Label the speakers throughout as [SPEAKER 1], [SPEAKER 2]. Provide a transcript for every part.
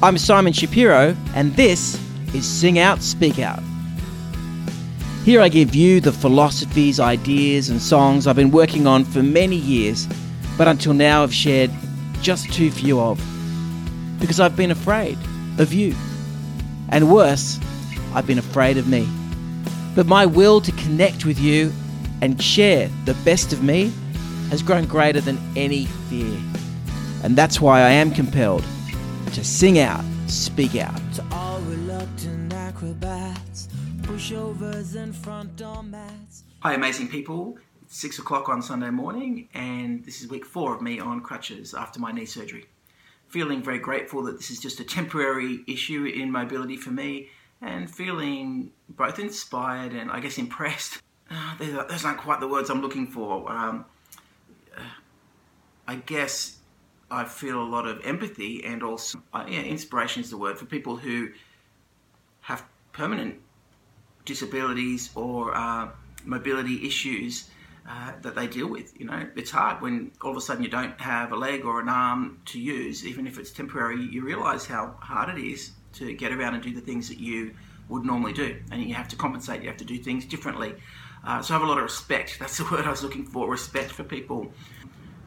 [SPEAKER 1] I'm Simon Shapiro, and this is Sing Out, Speak Out. Here I give you the philosophies, ideas, and songs I've been working on for many years, but until now have shared just too few of. Because I've been afraid of you. And worse, I've been afraid of me. But my will to connect with you and share the best of me has grown greater than any fear. And that's why I am compelled to sing out, speak out.
[SPEAKER 2] To all reluctant acrobats, pushovers and front door mats.
[SPEAKER 3] Hi, amazing people. It's six o'clock on Sunday morning, and this is week four of me on crutches after my knee surgery. Feeling very grateful that this is just a temporary issue in mobility for me, and feeling both inspired and I guess impressed. Uh, those aren't quite the words I'm looking for. Um, uh, I guess I feel a lot of empathy and also, uh, yeah, inspiration is the word for people who have permanent disabilities or uh, mobility issues uh, that they deal with. You know, it's hard when all of a sudden you don't have a leg or an arm to use, even if it's temporary. You realise how hard it is to get around and do the things that you would normally do, and you have to compensate. You have to do things differently. Uh, so I have a lot of respect. That's the word I was looking for: respect for people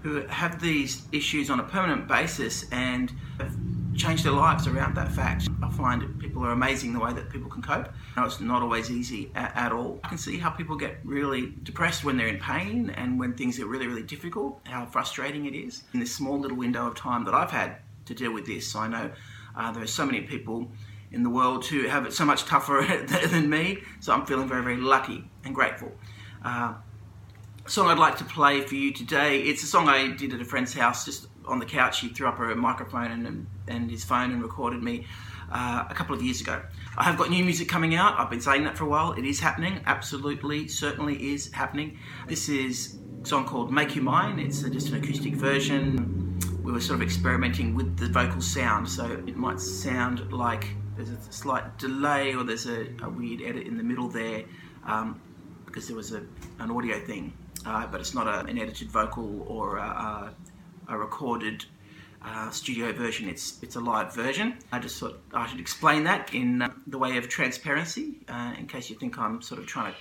[SPEAKER 3] who have these issues on a permanent basis and have changed their lives around that fact. I find people are amazing the way that people can cope. It's not always easy at, at, all. I can see how people get really depressed when they're in pain and when things are really, really difficult, how frustrating it is. In this small little window of time that I've had to deal with this, I know uh, there are so many people in the world who have it so much tougher than me, so I'm feeling very, very lucky and grateful. Uh, song I'd like to play for you today. It's a song I did at a friend's house, just on the couch. He threw up a microphone and, and his phone and recorded me uh, a couple of years ago. I have got new music coming out. I've been saying that for a while. It is happening. Absolutely, certainly is happening. This is a song called Make You Mine. It's just an acoustic version. We were sort of experimenting with the vocal sound, so it might sound like there's a slight delay or there's a, a weird edit in the middle there um, because there was a, an audio thing uh, but it's not a, an edited vocal or a, a, recorded uh, studio version. It's it's a live version. I just thought I should explain that in uh, the way of transparency, uh, in case you think I'm sort of trying to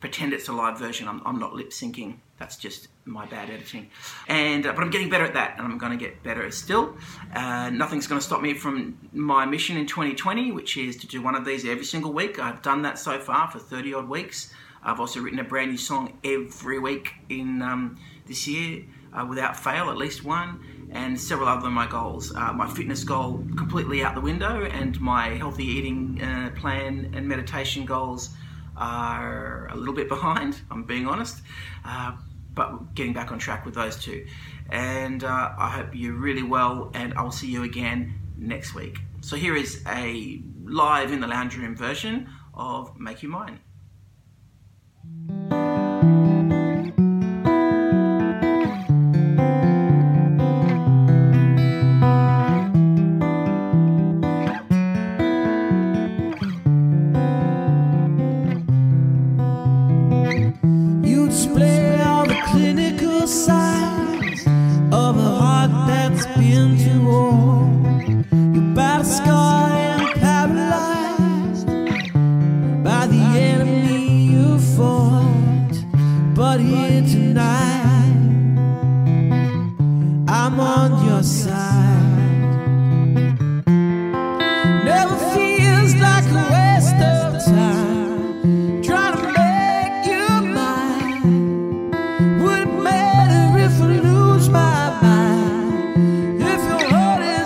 [SPEAKER 3] pretend it's a live version. I'm, I'm not lip syncing. That's just my bad editing. And uh, but I'm getting better at that, and I'm going to get better still. Uh, nothing's going to stop me from my mission in 2020, which is to do one of these every single week. I've done that so far for 30 odd weeks. I've also written a brand new song every week in um, this year uh, without fail, at least one, and several other of my goals. Uh, my fitness goal completely out the window, and my healthy eating uh, plan and meditation goals are a little bit behind, I'm being honest, uh, but getting back on track with those two. And uh, I hope you're really well, and I'll see you again next week. So here is a live in the lounge room version of Make You Mine.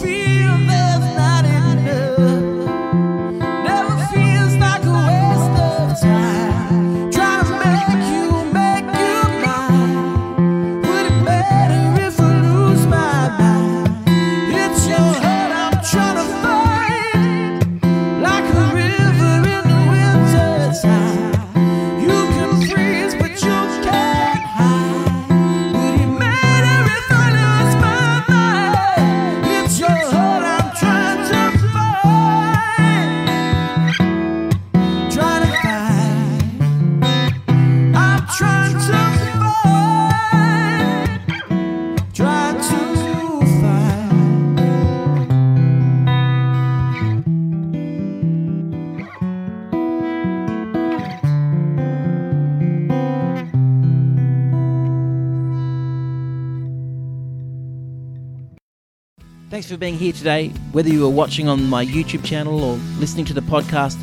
[SPEAKER 2] feel
[SPEAKER 3] Thanks for being here today. Whether you are watching on my YouTube channel or listening to the podcast,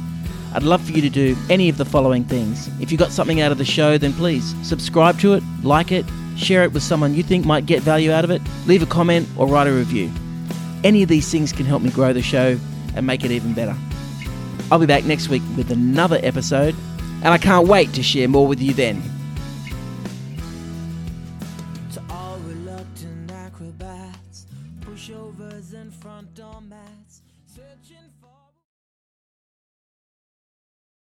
[SPEAKER 3] I'd love for you to do any of the following things. If you got something out of the show, then please subscribe to it, like it, share it with someone you think might get value out of it, leave a comment, or write a review. Any of these things can help me grow the show and make it even better. I'll be back next week with another episode, and I can't wait to share more with you then.